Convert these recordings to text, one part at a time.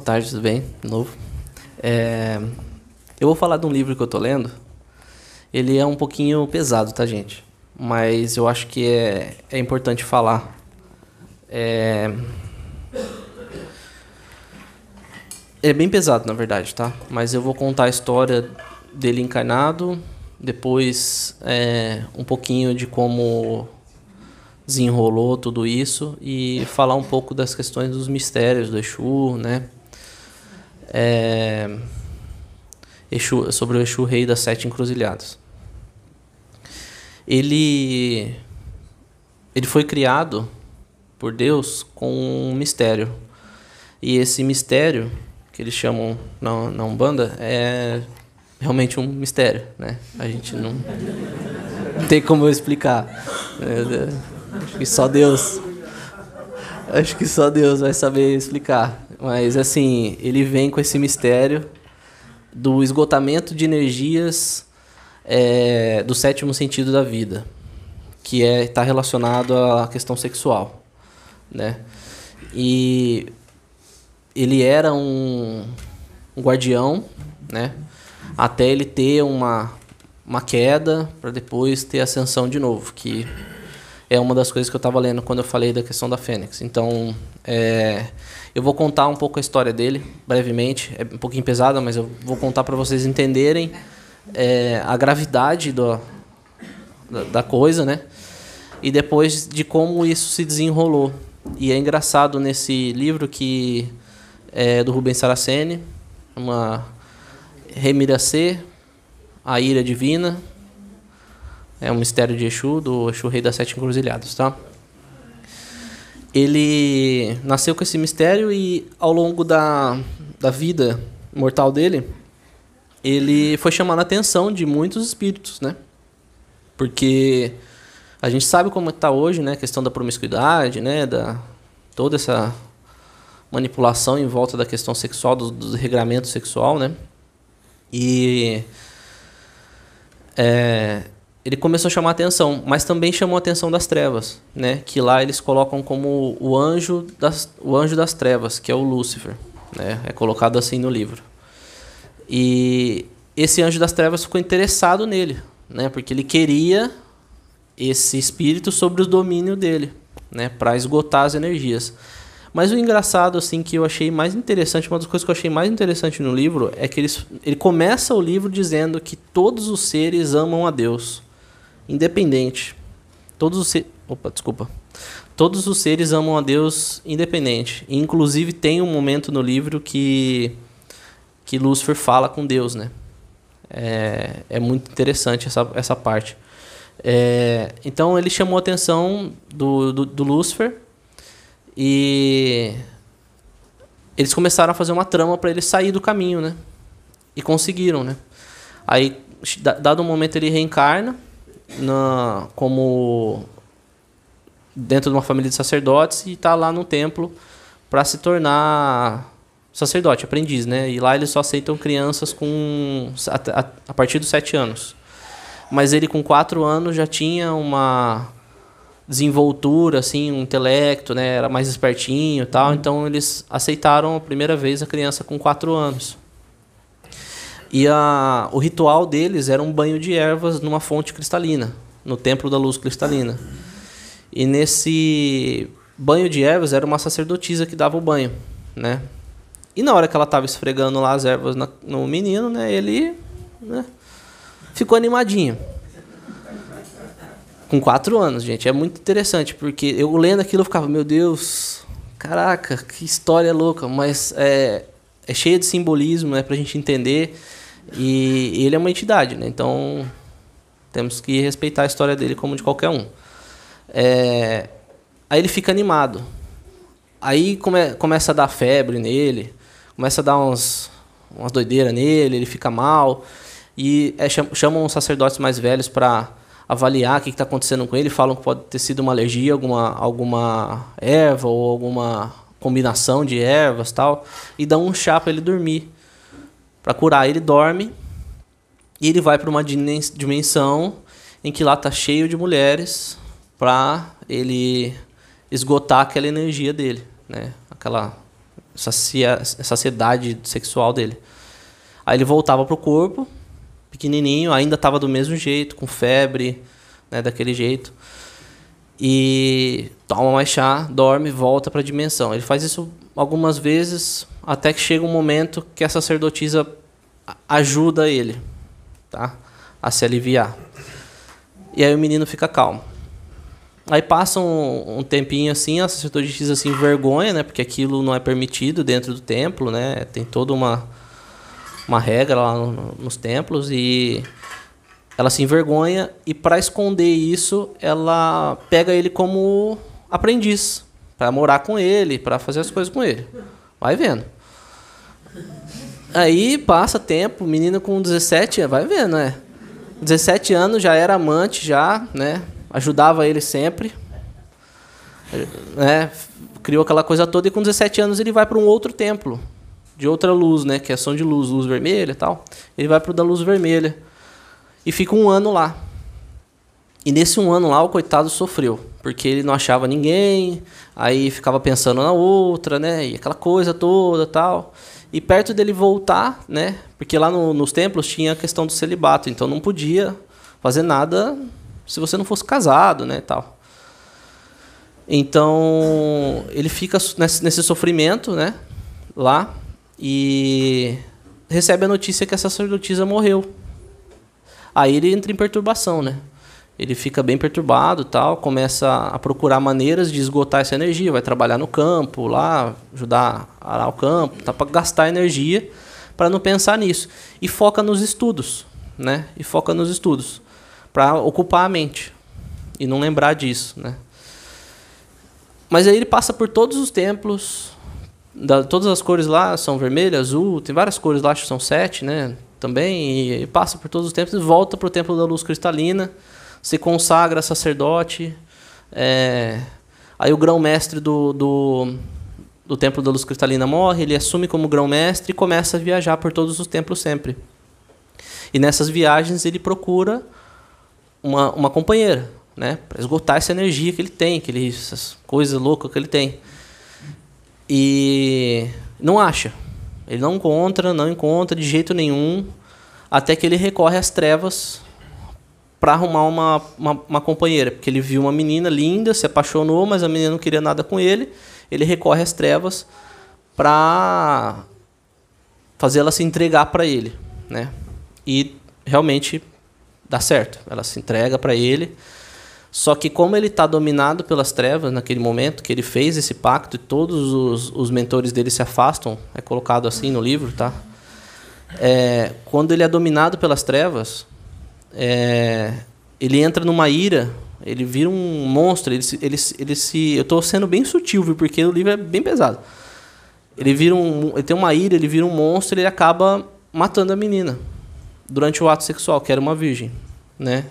Boa tarde, tudo bem? De novo. É, eu vou falar de um livro que eu tô lendo. Ele é um pouquinho pesado, tá, gente? Mas eu acho que é, é importante falar. É, é bem pesado, na verdade, tá? Mas eu vou contar a história dele encarnado, depois é, um pouquinho de como desenrolou tudo isso e falar um pouco das questões dos mistérios do Exu, né? É, Exu, sobre o Exu Rei das Sete Encruzilhadas. Ele, ele foi criado por Deus com um mistério. E esse mistério, que eles chamam na, na Umbanda, é realmente um mistério, né? A gente não, não tem como eu explicar. Acho que só Deus. Acho que só Deus vai saber explicar. Mas assim, ele vem com esse mistério do esgotamento de energias é, do sétimo sentido da vida, que é está relacionado à questão sexual, né? E ele era um, um guardião, né? Até ele ter uma uma queda para depois ter ascensão de novo, que é uma das coisas que eu estava lendo quando eu falei da questão da Fênix. Então, é, eu vou contar um pouco a história dele, brevemente. É um pouquinho pesada, mas eu vou contar para vocês entenderem é, a gravidade do, da, da, coisa, né? E depois de como isso se desenrolou. E é engraçado nesse livro que é do Rubens Saraceni, uma Remiracê, A Ira Divina, é um mistério de Exu, do Exu Rei das Sete Encruzilhadas, tá? Ele nasceu com esse mistério e ao longo da, da vida mortal dele, ele foi chamando a atenção de muitos espíritos, né? Porque a gente sabe como está hoje, né? A questão da promiscuidade, né? Da, toda essa manipulação em volta da questão sexual, do, do regramento sexual, né? E é, ele começou a chamar atenção, mas também chamou a atenção das trevas, né? Que lá eles colocam como o anjo das, o anjo das trevas, que é o Lúcifer, né? É colocado assim no livro. E esse anjo das trevas ficou interessado nele, né? Porque ele queria esse espírito sobre o domínio dele, né? Para esgotar as energias. Mas o engraçado, assim, que eu achei mais interessante, uma das coisas que eu achei mais interessante no livro é que ele, ele começa o livro dizendo que todos os seres amam a Deus independente. Todos os seres, opa, desculpa. Todos os seres amam a Deus independente. E, inclusive tem um momento no livro que que Lúcifer fala com Deus, né? É, é muito interessante essa, essa parte. É, então ele chamou a atenção do, do, do Lúcifer e eles começaram a fazer uma trama para ele sair do caminho, né? E conseguiram, né? Aí, dado um momento, ele reencarna na, como dentro de uma família de sacerdotes e está lá no templo para se tornar sacerdote, aprendiz, né? E lá eles só aceitam crianças com a, a, a, partir dos sete anos. Mas ele com quatro anos já tinha uma desenvoltura, assim, um intelecto, né? Era mais espertinho, tal. Então eles aceitaram a primeira vez a criança com quatro anos. E a, o ritual deles era um banho de ervas numa fonte cristalina, no templo da luz cristalina. E nesse banho de ervas era uma sacerdotisa que dava o banho, né? E na hora que ela estava esfregando lá as ervas na, no menino, né, ele né, ficou animadinho. Com quatro anos, gente. É muito interessante, porque eu lendo aquilo eu ficava, meu Deus, caraca, que história louca, mas é, é cheia de simbolismo, né, pra gente entender. E ele é uma entidade, né? Então temos que respeitar a história dele como de qualquer um. É, aí ele fica animado. Aí come, começa a dar febre nele, começa a dar uns, umas doideiras nele, ele fica mal. E é, chamam os sacerdotes mais velhos para avaliar o que está acontecendo com ele. Falam que pode ter sido uma alergia, alguma, alguma erva ou alguma combinação de ervas tal. E dão um chá para ele dormir para curar. Ele dorme e ele vai para uma dimensão em que lá tá cheio de mulheres para ele esgotar aquela energia dele, né? Aquela saciedade sexual dele. Aí ele voltava pro corpo, pequenininho, ainda estava do mesmo jeito, com febre, né, daquele jeito. E toma mais chá, dorme, volta para a dimensão. Ele faz isso algumas vezes até que chega um momento que a sacerdotisa ajuda ele, tá? A se aliviar. E aí o menino fica calmo. Aí passa um, um tempinho assim, a sacerdotisa assim vergonha, né? Porque aquilo não é permitido dentro do templo, né? Tem toda uma uma regra lá no, nos templos e ela se envergonha e para esconder isso, ela pega ele como aprendiz, para morar com ele, para fazer as coisas com ele. Vai vendo. Aí passa tempo, menina com 17, vai vendo, né? 17 anos já era amante já, né? Ajudava ele sempre. Né? Criou aquela coisa toda e com 17 anos ele vai para um outro templo de outra luz, né? Que é som de luz, luz vermelha tal. Ele vai pro da luz vermelha. E fica um ano lá. E nesse um ano lá, o coitado sofreu. Porque ele não achava ninguém, aí ficava pensando na outra, né? E aquela coisa toda tal. E perto dele voltar, né? Porque lá no, nos templos tinha a questão do celibato, então não podia fazer nada se você não fosse casado, né? Tal. Então ele fica nesse, nesse sofrimento, né? Lá e recebe a notícia que essa sacerdotisa morreu. Aí ele entra em perturbação, né? Ele fica bem perturbado, tal, começa a procurar maneiras de esgotar essa energia, vai trabalhar no campo, lá, ajudar a arar o campo, tá para gastar energia para não pensar nisso. E foca nos estudos, né? E foca nos estudos para ocupar a mente e não lembrar disso, né? Mas aí ele passa por todos os templos, da, todas as cores lá são vermelho, azul, tem várias cores lá, acho que são sete, né? Também, e, e passa por todos os tempos e volta para o templo da luz cristalina, se consagra sacerdote. É, aí o grão-mestre do, do, do templo da luz cristalina morre, ele assume como grão-mestre e começa a viajar por todos os templos sempre. E nessas viagens ele procura uma, uma companheira, né? Para esgotar essa energia que ele tem, aquele, essas coisas loucas que ele tem. E não acha. Ele não encontra, não encontra de jeito nenhum, até que ele recorre às trevas para arrumar uma, uma, uma, companheira. Porque ele viu uma menina linda, se apaixonou, mas a menina não queria nada com ele. Ele recorre às trevas para fazer ela se entregar para ele. Né? E realmente dá certo. Ela se entrega para ele. Só que como ele está dominado pelas trevas naquele momento que ele fez esse pacto e todos os, os mentores dele se afastam, é colocado assim no livro, tá? É, quando ele é dominado pelas trevas, é, ele entra numa ira, ele vira um monstro, ele, ele, ele se... Eu estou sendo bem sutil, viu? Porque o livro é bem pesado. Ele vira um, ele tem uma ira, ele vira um monstro ele acaba matando a menina durante o ato sexual, que era uma virgem, né?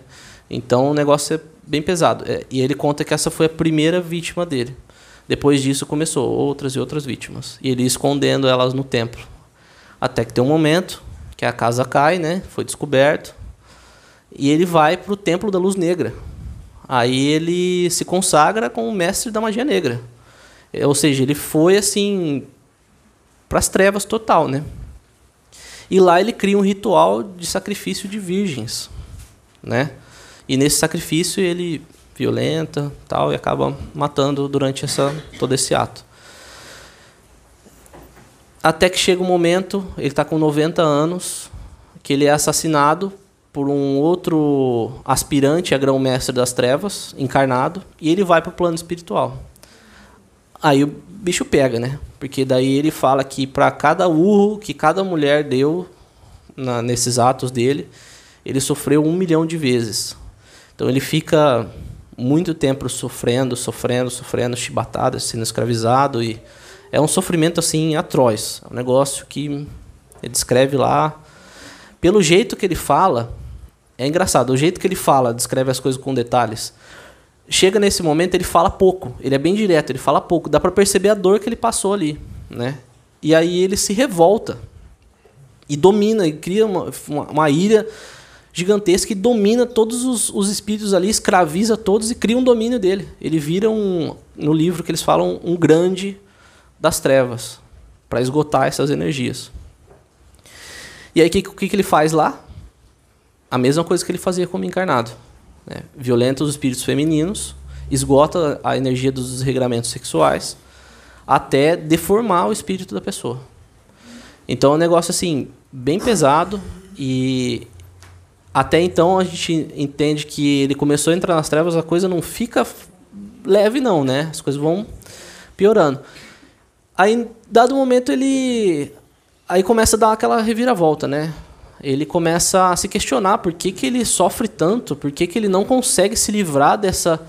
Então o negócio é bem pesado. É, e ele conta que essa foi a primeira vítima dele. Depois disso começou outras e outras vítimas. E ele escondendo elas no templo. Até que tem um momento que a casa cai, né? Foi descoberto. E ele vai para o templo da luz negra. Aí ele se consagra como mestre da magia negra. É, ou seja, ele foi assim para as trevas total, né? E lá ele cria um ritual de sacrifício de virgens, né? E nesse sacrifício ele violenta tal e acaba matando durante essa, todo esse ato. Até que chega um momento, ele está com 90 anos, que ele é assassinado por um outro aspirante a grão-mestre das trevas, encarnado, e ele vai para o plano espiritual. Aí o bicho pega, né? Porque daí ele fala que para cada urro que cada mulher deu na, nesses atos dele, ele sofreu um milhão de vezes. Então ele fica muito tempo sofrendo, sofrendo, sofrendo, chibatado, sendo escravizado e é um sofrimento assim atroz. É um negócio que ele descreve lá pelo jeito que ele fala. É engraçado, o jeito que ele fala, descreve as coisas com detalhes. Chega nesse momento, ele fala pouco. Ele é bem direto, ele fala pouco. Dá para perceber a dor que ele passou ali, né? E aí ele se revolta e domina e cria uma, uma, uma ira gigantesca que domina todos os, os, espíritos ali, escraviza todos e cria um domínio dele. Ele vira um, no livro que eles falam, um grande das trevas. para esgotar essas energias. E aí o que, que, que ele faz lá? A mesma coisa que ele fazia como encarnado. Né? Violenta os espíritos femininos, esgota a energia dos desregramentos sexuais, até deformar o espírito da pessoa. Então é um negócio assim, bem pesado e até então a gente entende que ele começou a entrar nas trevas, a coisa não fica leve não, né? As coisas vão piorando. Aí, dado momento, ele aí começa a dar aquela reviravolta, né? Ele começa a se questionar por que, que ele sofre tanto, por que, que ele não consegue se livrar dessa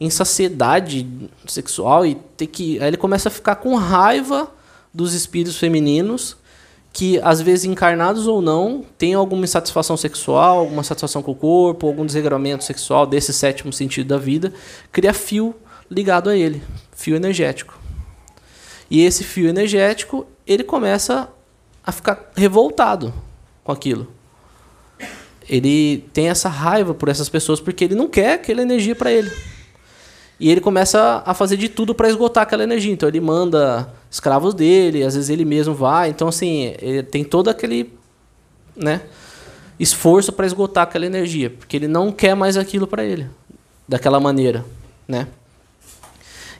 insaciedade sexual e ter que. Aí ele começa a ficar com raiva dos espíritos femininos que, às vezes, encarnados ou não, têm alguma insatisfação sexual, alguma satisfação com o corpo, algum desregramento sexual desse sétimo sentido da vida, cria fio ligado a ele, fio energético. E esse fio energético, ele começa a ficar revoltado com aquilo. Ele tem essa raiva por essas pessoas porque ele não quer aquela energia para ele. E ele começa a fazer de tudo para esgotar aquela energia. Então ele manda escravos dele, às vezes ele mesmo vai. Então assim, ele tem todo aquele, né, esforço para esgotar aquela energia, porque ele não quer mais aquilo para ele, daquela maneira, né?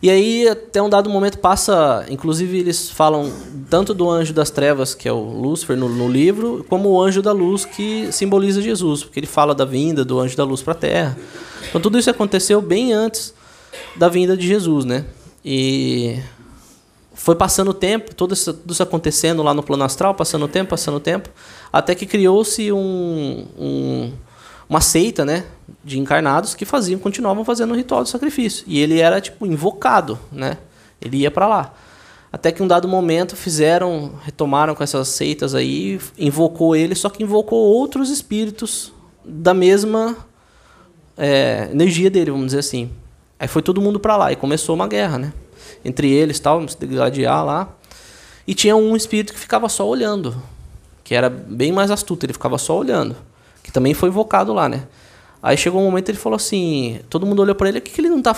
E aí, até um dado momento passa, inclusive eles falam tanto do anjo das trevas, que é o Lúcifer no, no, livro, como o anjo da luz, que simboliza Jesus, porque ele fala da vinda do anjo da luz para a terra. Então tudo isso aconteceu bem antes da vinda de Jesus, né? E foi passando o tempo, tudo isso, tudo isso acontecendo lá no plano astral, passando o tempo, passando o tempo, até que criou-se um, um, uma seita, né, de encarnados que faziam, continuavam fazendo o ritual do sacrifício. E ele era tipo invocado, né? Ele ia para lá. Até que um dado momento fizeram, retomaram com essas seitas aí, invocou ele, só que invocou outros espíritos da mesma é, energia dele, vamos dizer assim. Aí foi todo mundo para lá e começou uma guerra, né? Entre eles, tal, se degladiar lá. E tinha um espírito que ficava só olhando, que era bem mais astuto, ele ficava só olhando, que também foi invocado lá, né? Aí chegou um momento ele falou assim, todo mundo olhou para ele, que, que ele não tá,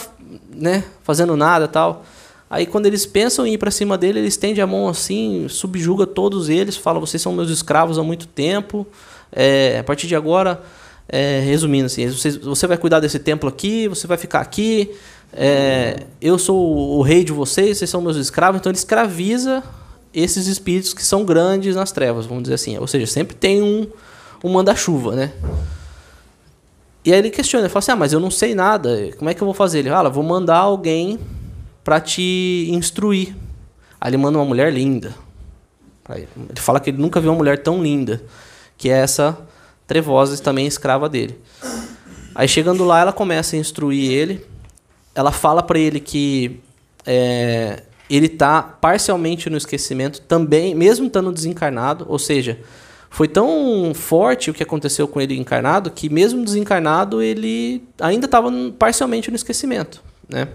né, fazendo nada, tal. Aí quando eles pensam em ir para cima dele, ele estende a mão assim, subjuga todos eles, fala: "Vocês são meus escravos há muito tempo. É, a partir de agora é, resumindo assim, você, você vai cuidar desse templo aqui, você vai ficar aqui, é, eu sou o rei de vocês, vocês são meus escravos, então ele escraviza esses espíritos que são grandes nas trevas, vamos dizer assim. Ou seja, sempre tem um, um manda-chuva, né? E aí ele questiona, ele fala assim, ah, mas eu não sei nada, como é que eu vou fazer? Ele fala, vou mandar alguém para te instruir. Aí ele manda uma mulher linda. Ele fala que ele nunca viu uma mulher tão linda, que é essa Trevosas, também escrava dele. Aí chegando lá, ela começa a instruir ele. Ela fala para ele que é, ele está parcialmente no esquecimento também, mesmo estando desencarnado. Ou seja, foi tão forte o que aconteceu com ele encarnado que mesmo desencarnado ele ainda estava parcialmente no esquecimento, né?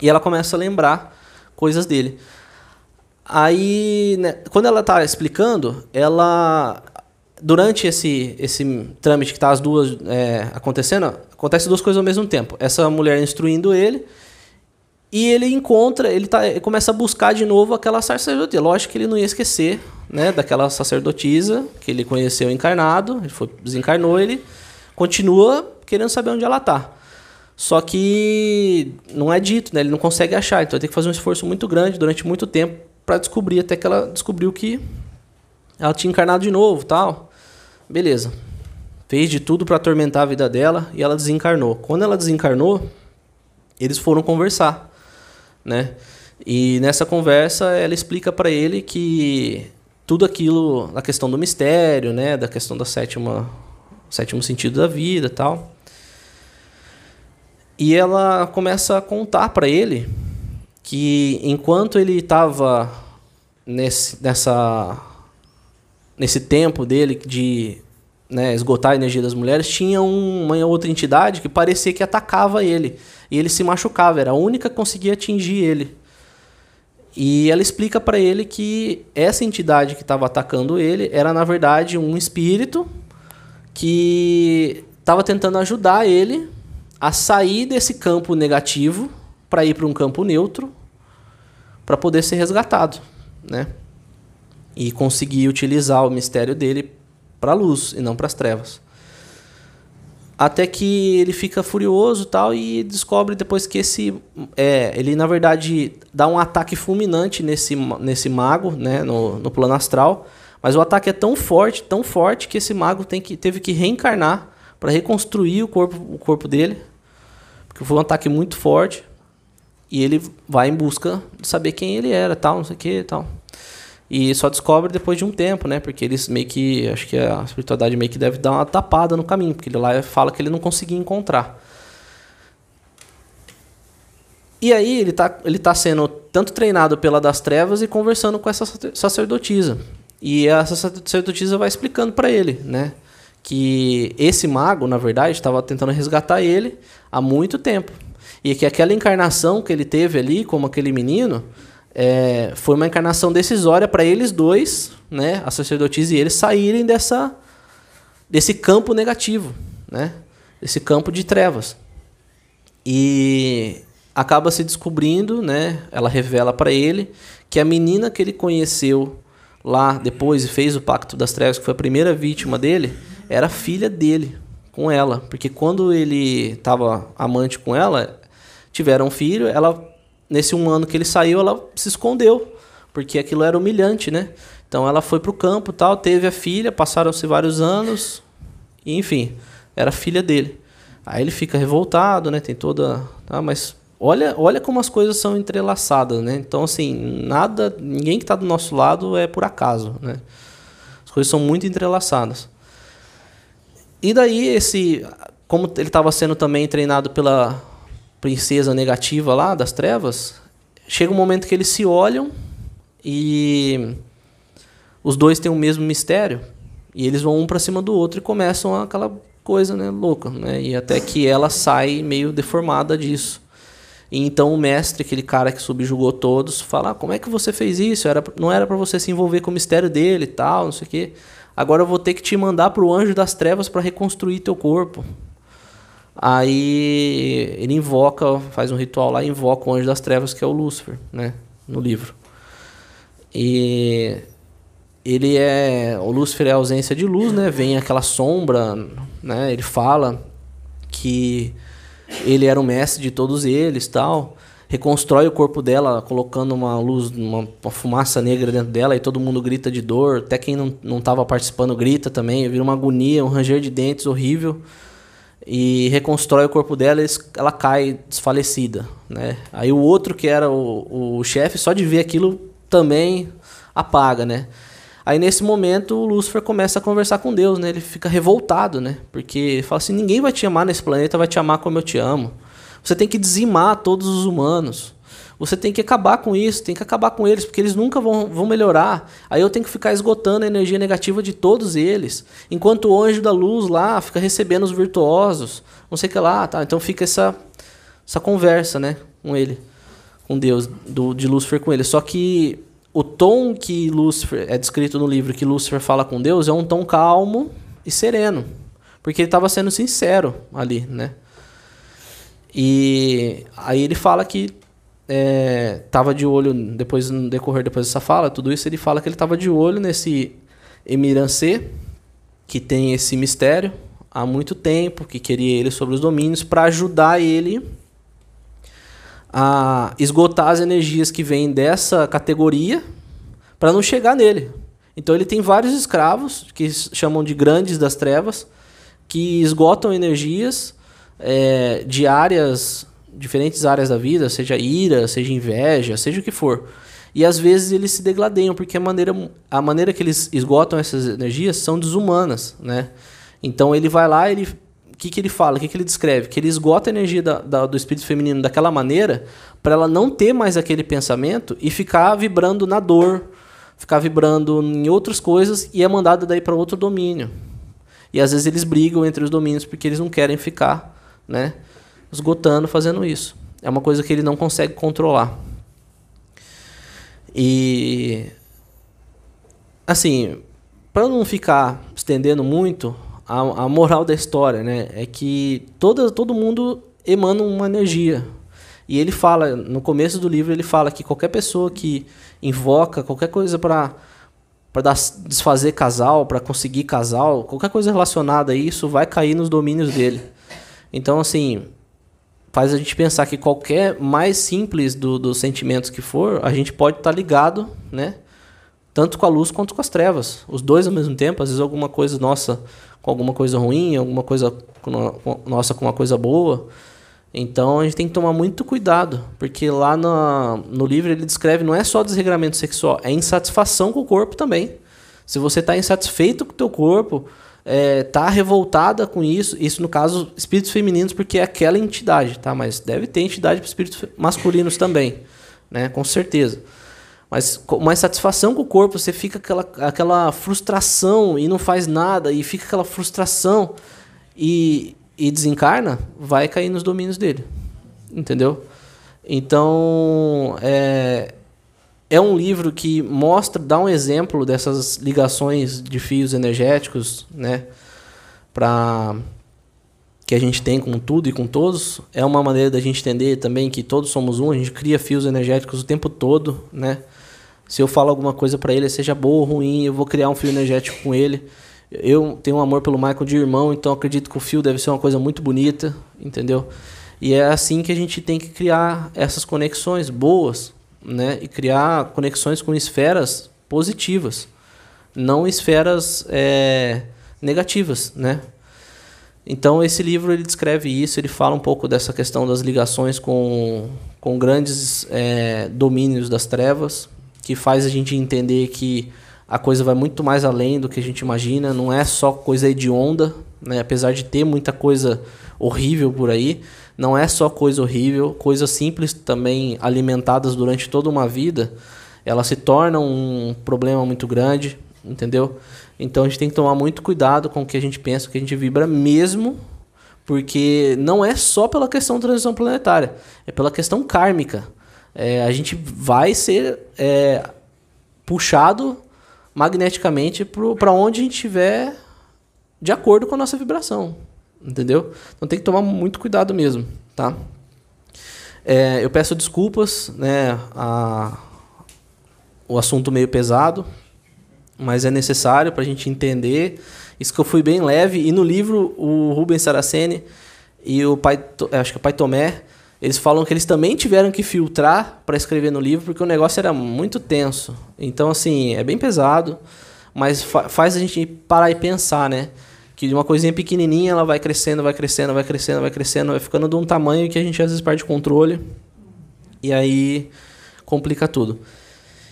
E ela começa a lembrar coisas dele. Aí, né, quando ela está explicando, ela durante esse, esse trâmite que tá as duas é, acontecendo, acontece duas coisas ao mesmo tempo. Essa mulher instruindo ele e ele encontra, ele, tá, ele começa a buscar de novo aquela sacerdotisa. Lógico que ele não ia esquecer né, daquela sacerdotisa que ele conheceu encarnado, ele foi, desencarnou, ele continua querendo saber onde ela está. Só que não é dito, né? ele não consegue achar, então ele tem que fazer um esforço muito grande durante muito tempo para descobrir, até que ela descobriu que ela tinha encarnado de novo tal. Beleza. Fez de tudo para atormentar a vida dela e ela desencarnou. Quando ela desencarnou, eles foram conversar, né? E nessa conversa ela explica para ele que tudo aquilo, a questão do mistério, né, da questão da sétima sétimo sentido da vida, tal. E ela começa a contar para ele que enquanto ele estava nessa nesse tempo dele de né, esgotar a energia das mulheres, tinha uma outra entidade que parecia que atacava ele. E ele se machucava, era a única que conseguia atingir ele. E ela explica para ele que essa entidade que estava atacando ele era, na verdade, um espírito que estava tentando ajudar ele a sair desse campo negativo para ir para um campo neutro para poder ser resgatado, né? e conseguir utilizar o mistério dele para a luz e não para as trevas. Até que ele fica furioso tal e descobre depois que esse é, ele na verdade dá um ataque fulminante nesse, nesse mago, né, no, no plano astral. Mas o ataque é tão forte, tão forte que esse mago tem que, teve que reencarnar para reconstruir o corpo, o corpo dele, porque foi um ataque muito forte. E ele vai em busca de saber quem ele era, tal, não sei o que, tal. E só descobre depois de um tempo, né? Porque eles meio que. Acho que a espiritualidade meio que deve dar uma tapada no caminho, porque ele lá fala que ele não conseguia encontrar. E aí ele tá, ele tá sendo tanto treinado pela das trevas e conversando com essa sacerdotisa. E essa sacerdotisa vai explicando para ele, né? Que esse mago, na verdade, estava tentando resgatar ele há muito tempo. E que aquela encarnação que ele teve ali, como aquele menino, é, foi uma encarnação decisória para eles dois, né, a sacerdotisa e eles, saírem dessa, desse campo negativo, né, desse campo de trevas. E acaba se descobrindo, né, ela revela para ele que a menina que ele conheceu lá depois e fez o pacto das trevas, que foi a primeira vítima dele, era filha dele com ela, porque quando ele estava amante com ela, tiveram um filho, ela nesse um ano que ele saiu, ela se escondeu, porque aquilo era humilhante, né? Então ela foi pro campo, tal, teve a filha, passaram-se vários anos, e, enfim, era filha dele. Aí ele fica revoltado, né? Tem toda, tá, mas olha, olha como as coisas são entrelaçadas, né? Então assim, nada, ninguém que está do nosso lado é por acaso, né? As coisas são muito entrelaçadas. E daí esse, como ele estava sendo também treinado pela princesa negativa lá das trevas, chega um momento que eles se olham e os dois têm o mesmo mistério e eles vão um para cima do outro e começam aquela coisa, né, louca, né? E até que ela sai meio deformada disso. E então o mestre, aquele cara que subjugou todos, fala: ah, "Como é que você fez isso? Era não era para você se envolver com o mistério dele e tal, não sei o quê. Agora eu vou ter que te mandar pro anjo das trevas para reconstruir teu corpo." Aí ele invoca, faz um ritual lá, invoca o anjo das trevas, que é o Lúcifer, né? No livro. E ele é. O Lúcifer é a ausência de luz, né? Vem aquela sombra, né? Ele fala que ele era o mestre de todos eles tal. Reconstrói o corpo dela, colocando uma luz, uma, uma fumaça negra dentro dela, e todo mundo grita de dor. Até quem não estava participando grita também. Vira uma agonia, um ranger de dentes horrível e reconstrói o corpo dela, ela cai desfalecida, né? Aí o outro que era o, o chefe, só de ver aquilo também apaga, né? Aí nesse momento o Lúcifer começa a conversar com Deus, né? Ele fica revoltado, né? Porque fala assim: ninguém vai te amar nesse planeta, vai te amar como eu te amo. Você tem que dizimar todos os humanos. Você tem que acabar com isso, tem que acabar com eles, porque eles nunca vão, vão melhorar. Aí eu tenho que ficar esgotando a energia negativa de todos eles. Enquanto o anjo da luz lá fica recebendo os virtuosos, não sei o que lá, tá? Então fica essa, essa conversa, né, com ele, com Deus, do, de Lúcifer com ele. Só que o tom que Lúcifer é descrito no livro que Lúcifer fala com Deus é um tom calmo e sereno, porque ele estava sendo sincero ali, né? E aí ele fala que é, tava de olho, depois no decorrer depois dessa fala, tudo isso ele fala que ele estava de olho nesse Emirancê, que tem esse mistério há muito tempo, que queria ele sobre os domínios, para ajudar ele a esgotar as energias que vêm dessa categoria para não chegar nele. Então ele tem vários escravos, que chamam de grandes das trevas, que esgotam energias é, diárias diferentes áreas da vida, seja ira, seja inveja, seja o que for. E às vezes eles se degladeiam, porque a maneira, a maneira que eles esgotam essas energias são desumanas, né? Então ele vai lá, ele o que, que ele fala, o que, que ele descreve? Que ele esgota a energia da, da, do espírito feminino daquela maneira para ela não ter mais aquele pensamento e ficar vibrando na dor, ficar vibrando em outras coisas e é mandada daí para outro domínio. E às vezes eles brigam entre os domínios porque eles não querem ficar, né? Esgotando fazendo isso. É uma coisa que ele não consegue controlar. E assim, para não ficar estendendo muito, a, a, moral da história, né, é que toda, todo mundo emana uma energia. E ele fala, no começo do livro, ele fala que qualquer pessoa que invoca qualquer coisa para para desfazer casal, para conseguir casal, qualquer coisa relacionada a isso vai cair nos domínios dele. Então, assim, faz a gente pensar que qualquer mais simples do, dos sentimentos que for, a gente pode estar tá ligado, né? Tanto com a luz quanto com as trevas. Os dois ao mesmo tempo, às vezes alguma coisa nossa com alguma coisa ruim, alguma coisa com, nossa com uma coisa boa. Então a gente tem que tomar muito cuidado, porque lá no, no livro ele descreve não é só desregramento sexual, é insatisfação com o corpo também. Se você está insatisfeito com o teu corpo, é, tá revoltada com isso, isso no caso espíritos femininos porque é aquela entidade, tá? Mas deve ter entidade para espíritos masculinos também, né? Com certeza. Mas com uma insatisfação com o corpo, você fica aquela, aquela frustração e não faz nada e fica aquela frustração e e desencarna, vai cair nos domínios dele. Entendeu? Então, é, é um livro que mostra, dá um exemplo dessas ligações de fios energéticos, né? Pra, que a gente tem com tudo e com todos. É uma maneira da gente entender também que todos somos um, a gente cria fios energéticos o tempo todo, né? Se eu falo alguma coisa para ele, seja boa ou ruim, eu vou criar um fio energético com ele. Eu tenho um amor pelo Michael de irmão, então acredito que o fio deve ser uma coisa muito bonita, entendeu? E é assim que a gente tem que criar essas conexões boas, né? E criar conexões com esferas positivas, não esferas é, negativas, né? Então esse livro ele descreve isso, ele fala um pouco dessa questão das ligações com, com grandes é, domínios das trevas, que faz a gente entender que a coisa vai muito mais além do que a gente imagina, não é só coisa hedionda, né? apesar de ter muita coisa horrível por aí, não é só coisa horrível, coisas simples também alimentadas durante toda uma vida, ela se torna um problema muito grande, entendeu? Então a gente tem que tomar muito cuidado com o que a gente pensa, o que a gente vibra mesmo, porque não é só pela questão da transição planetária, é pela questão kármica. É, a gente vai ser é, puxado magneticamente para onde a gente estiver de acordo com a nossa vibração. Entendeu? Então tem que tomar muito cuidado mesmo, tá? É, eu peço desculpas, né? A, o assunto meio pesado, mas é necessário para a gente entender. Isso que eu fui bem leve. E no livro, o Rubens Saraceni e o pai, acho que é o pai Tomé, eles falam que eles também tiveram que filtrar para escrever no livro porque o negócio era muito tenso. Então, assim, é bem pesado, mas fa faz a gente parar e pensar, né? Que de uma coisinha pequenininha ela vai crescendo, vai crescendo, vai crescendo, vai crescendo, vai ficando de um tamanho que a gente às vezes perde controle. E aí complica tudo.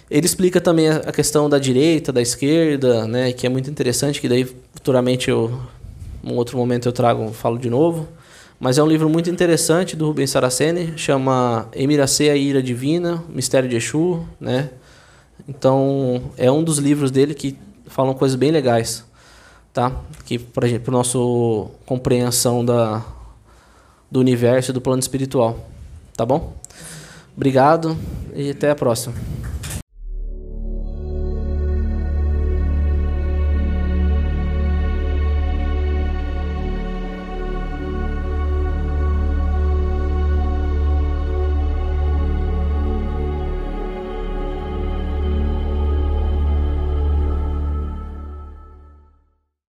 Ele explica também a questão da direita, da esquerda, né? Que é muito interessante, que daí futuramente eu, num outro momento eu trago, falo de novo. Mas é um livro muito interessante do Rubens Saraceni, chama Emiracê, a Ira Divina, Mistério de Exu, né? Então, é um dos livros dele que falam coisas bem legais, tá? Que para a nosso compreensão da do universo e do plano espiritual, tá bom? Obrigado e até a próxima.